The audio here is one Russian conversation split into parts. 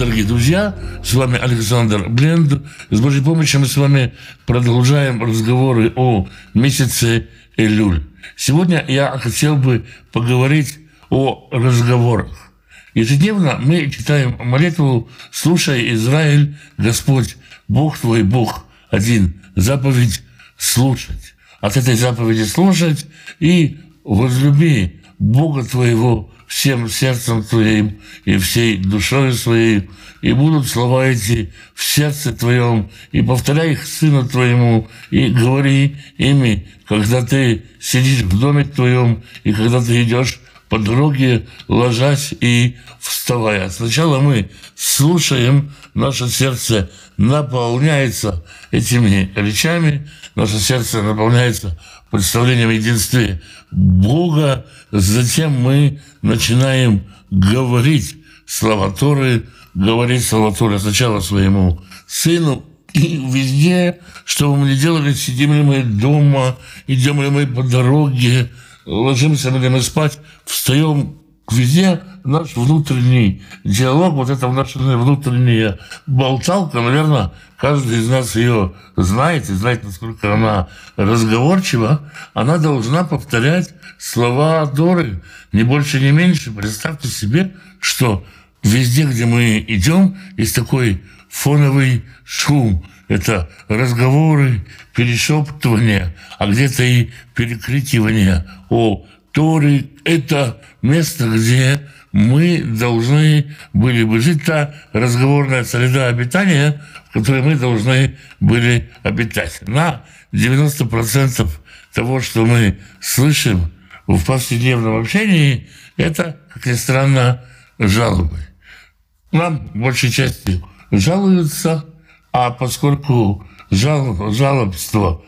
дорогие друзья. С вами Александр Бленд. С Божьей помощью мы с вами продолжаем разговоры о месяце Элюль. Сегодня я хотел бы поговорить о разговорах. Ежедневно мы читаем молитву «Слушай, Израиль, Господь, Бог твой, Бог один». Заповедь «слушать». От этой заповеди «слушать» и «возлюби Бога твоего всем сердцем твоим и всей душой своей, и будут слова эти в сердце твоем, и повторяй их сыну твоему, и говори ими, когда ты сидишь в доме твоем, и когда ты идешь по дороге, ложась и вставая. Сначала мы слушаем, наше сердце наполняется этими речами, наше сердце наполняется представлением о единстве Бога, затем мы начинаем говорить слова Торы, говорить слова Торы сначала своему сыну, и везде, что бы мы ни делали, сидим ли мы дома, идем ли мы по дороге, ложимся ли мы спать, встаем везде наш внутренний диалог, вот эта наша внутренняя болталка, наверное, каждый из нас ее знает и знает, насколько она разговорчива, она должна повторять слова Доры, не больше, не меньше. Представьте себе, что везде, где мы идем, есть такой фоновый шум. Это разговоры, перешептывания, а где-то и перекрикивания о Торы. Это место, где мы должны были бы жить, та разговорная среда обитания, в которой мы должны были обитать. На 90% того, что мы слышим в повседневном общении, это, как ни странно, жалобы. Нам большей частью жалуются, а поскольку жал, жалобство,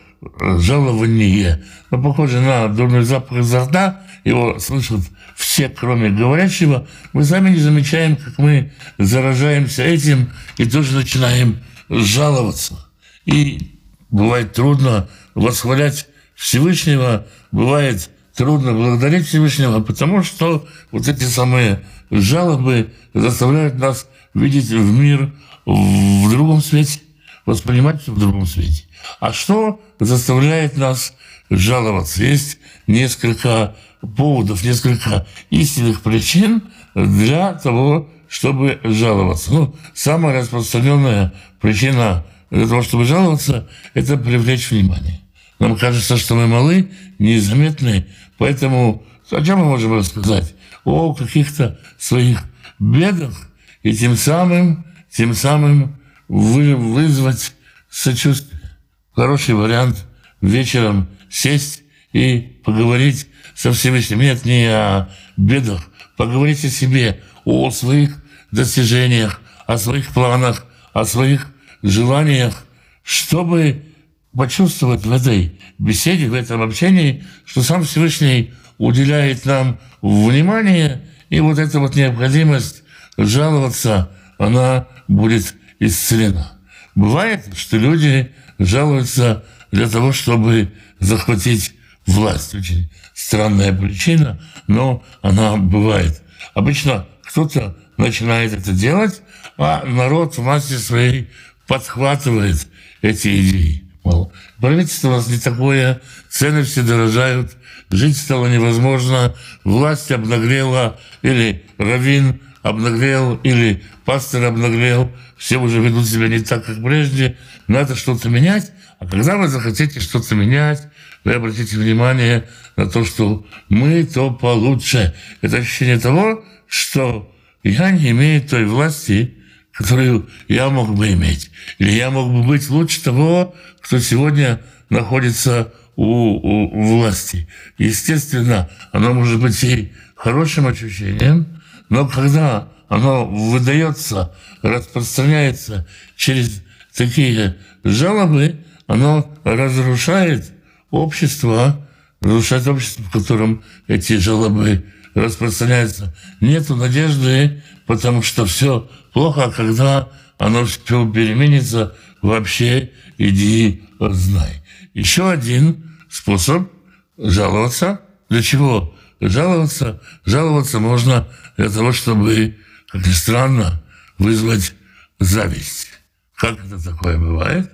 жалование, ну, похоже на дурной запах изо рта, его слышат все, кроме говорящего, мы сами не замечаем, как мы заражаемся этим и тоже начинаем жаловаться. И бывает трудно восхвалять Всевышнего, бывает трудно благодарить Всевышнего, потому что вот эти самые жалобы заставляют нас видеть в мир в другом свете, воспринимать в другом свете. А что заставляет нас жаловаться? Есть несколько поводов, несколько истинных причин для того, чтобы жаловаться. Ну, самая распространенная причина для того, чтобы жаловаться, это привлечь внимание. Нам кажется, что мы малы, незаметны, поэтому о чем мы можем рассказать? О каких-то своих бедах, и тем самым, тем самым вы, вызвать сочувствие. Хороший вариант вечером сесть и поговорить со Всевышним. Нет, не о бедах. Поговорить о себе, о своих достижениях, о своих планах, о своих желаниях, чтобы почувствовать в этой беседе, в этом общении, что сам Всевышний уделяет нам внимание, и вот эта вот необходимость жаловаться, она будет исцелена. Бывает, что люди жалуются для того, чтобы захватить власть. Очень странная причина, но она бывает. Обычно кто-то начинает это делать, а народ в массе своей подхватывает эти идеи. Мол, правительство у нас не такое, цены все дорожают, жить стало невозможно, власть обнаглела, или раввин обнаглел, или пастор обнаглел, все уже ведут себя не так, как прежде, надо что-то менять, а когда вы захотите что-то менять, вы обратите внимание на то, что мы то получше. Это ощущение того, что я не имею той власти, которую я мог бы иметь. Или я мог бы быть лучше того, кто сегодня находится у, у, власти. Естественно, оно может быть и хорошим ощущением, но когда оно выдается, распространяется через такие жалобы, оно разрушает общество, разрушает общество, в котором эти жалобы распространяются. Нет надежды, потому что все плохо, а когда оно все переменится, вообще иди знай. Еще один способ жаловаться. Для чего жаловаться? Жаловаться можно для того, чтобы, как ни странно, вызвать зависть. Как это такое бывает?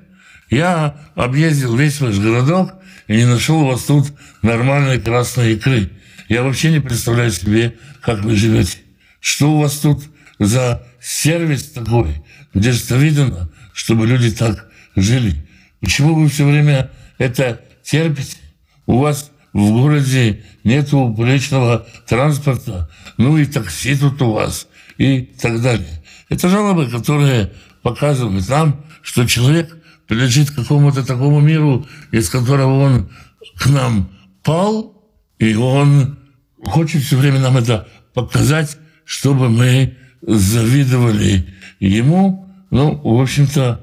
Я объездил весь ваш городок и не нашел у вас тут нормальной красной икры. Я вообще не представляю себе, как вы живете. Что у вас тут за сервис такой, где же видно, чтобы люди так жили? Почему вы все время это терпите? У вас в городе нету личного транспорта, ну и такси тут у вас и так далее. Это жалобы, которые показывают нам, что человек принадлежит какому-то такому миру, из которого он к нам пал, и он хочет все время нам это показать, чтобы мы завидовали ему. Ну, в общем-то,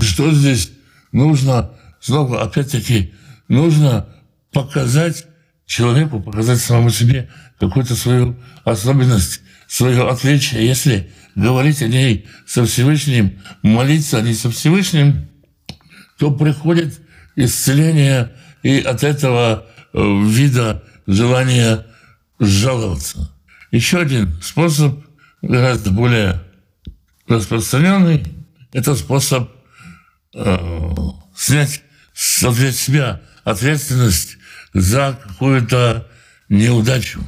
что здесь нужно? Снова, опять-таки, нужно показать человеку, показать самому себе какую-то свою особенность, свое отличие. Если говорить о ней со Всевышним, молиться не со Всевышним, то приходит исцеление и от этого э, вида желания жаловаться. Еще один способ, гораздо более распространенный, это способ э, снять с себя ответственность за какую-то неудачу.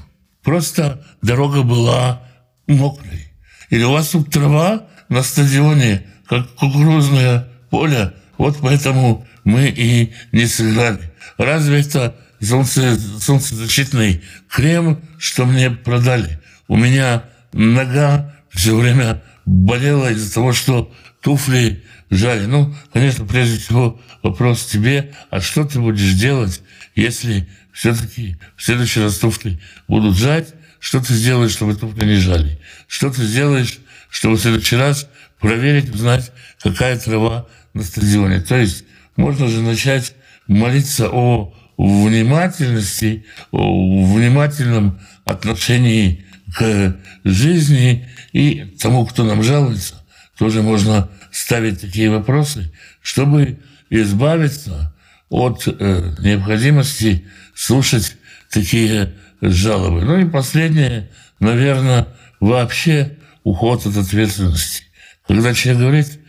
Просто дорога была мокрой. Или у вас тут трава на стадионе, как кукурузное поле, вот поэтому мы и не сыграли. Разве это солнце, солнцезащитный крем, что мне продали? У меня нога все время болела из-за того, что туфли жали. Ну, конечно, прежде всего вопрос тебе, а что ты будешь делать, если все-таки в следующий раз туфли будут жать, что ты сделаешь, чтобы туфли не жали? Что ты сделаешь, чтобы в следующий раз проверить, узнать, какая трава на стадионе? То есть можно же начать молиться о внимательности, о внимательном отношении к жизни и тому, кто нам жалуется, тоже можно ставить такие вопросы, чтобы избавиться от э, необходимости слушать такие жалобы. Ну и последнее, наверное, вообще уход от ответственности. Когда человек говорит,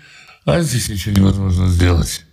а здесь ничего невозможно сделать.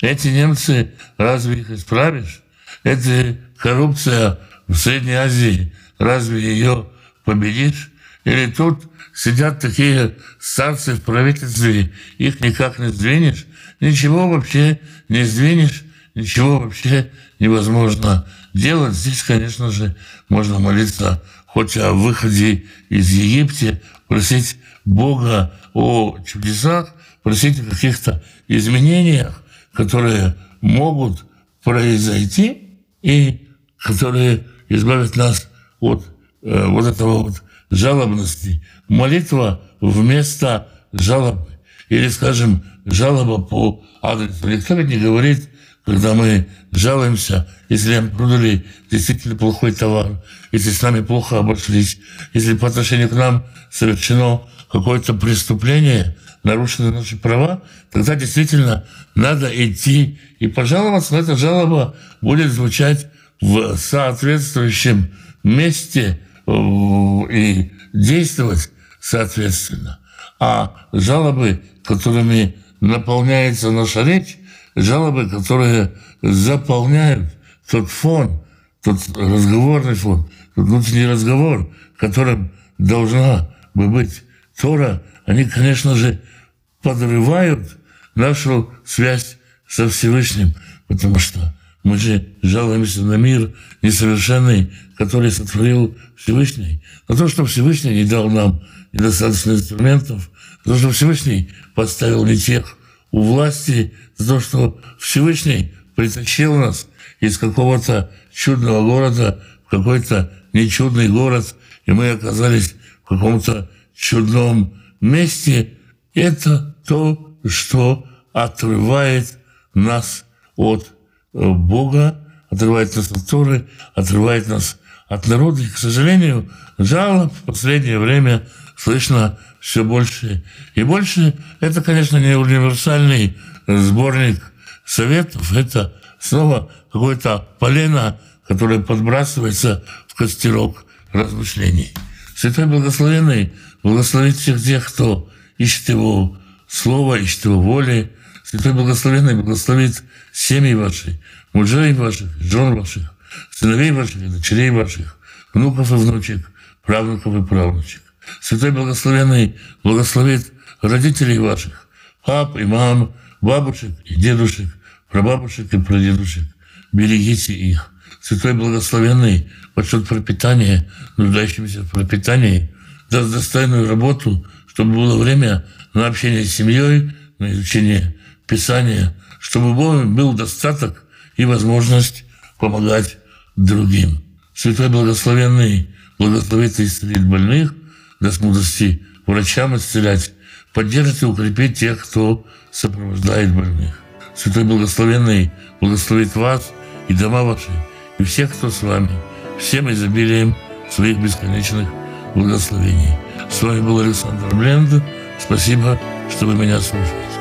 Эти немцы, разве их исправишь? Это коррупция в Средней Азии, разве ее победишь? Или тут сидят такие старцы в правительстве, их никак не сдвинешь? Ничего вообще не сдвинешь, ничего вообще невозможно делать. Здесь, конечно же, можно молиться хоть о выходе из Египта, просить Бога о чудесах, просить о каких-то изменениях, которые могут произойти и которые избавят нас от э, вот этого вот жалобности. Молитва вместо жалобы. Или, скажем, жалоба по адресу. Не говорит, когда мы жалуемся, если нам продали действительно плохой товар, если с нами плохо обошлись, если по отношению к нам совершено какое-то преступление, нарушены наши права, тогда действительно надо идти и пожаловаться, но эта жалоба будет звучать в соответствующем месте и действовать соответственно. А жалобы, которыми наполняется наша речь, жалобы, которые заполняют тот фон, тот разговорный фон, тот внутренний разговор, которым должна бы быть Тора, они, конечно же, подрывают нашу связь со Всевышним, потому что мы же жалуемся на мир несовершенный, который сотворил Всевышний. На то, что Всевышний не дал нам недостаточно инструментов, на то, что Всевышний поставил не тех у власти, за то, что Всевышний притащил нас из какого-то чудного города в какой-то нечудный город, и мы оказались в каком-то чудном месте, это то, что отрывает нас от Бога, отрывает нас от Торы, отрывает нас от народа. И, к сожалению, жалоб в последнее время слышно все больше и больше. Это, конечно, не универсальный сборник советов, это снова какое-то полено, которое подбрасывается в костерок размышлений. Святой Благословенный благословит всех тех, кто ищет Его Слова, ищет Его воли. Святой Благословенный благословит семьи ваши, мужей ваших, жен ваших, сыновей ваших дочерей ваших, внуков и внучек, правнуков и правнучек. Святой Благословенный благословит родителей ваших, пап и мам, бабушек и дедушек, прабабушек и прадедушек. Берегите их. Святой Благословенный подсчет пропитания, нуждающимся в пропитании, даст достойную работу, чтобы было время на общение с семьей, на изучение Писания, чтобы был достаток и возможность помогать другим. Святой Благословенный благословит и исцелит больных, даст мудрости врачам исцелять, поддержит и укрепит тех, кто сопровождает больных. Святой Благословенный благословит вас и дома ваши, и всех, кто с вами, всем изобилием своих бесконечных благословений. С вами был Александр Бленд. Спасибо, что вы меня слушаете.